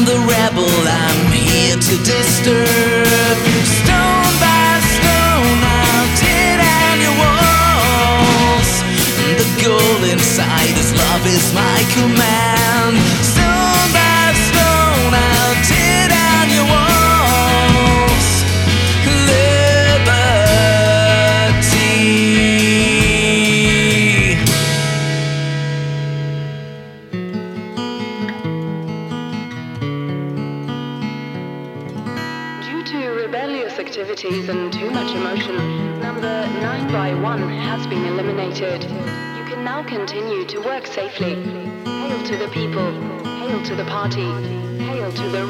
the rebel I'm here to disturb. Stone by stone, I'll tear down your walls. The goal inside is love is my command. Rebellious activities and too much emotion, number 9 by 1 has been eliminated. You can now continue to work safely. Hail to the people. Hail to the party. Hail to the.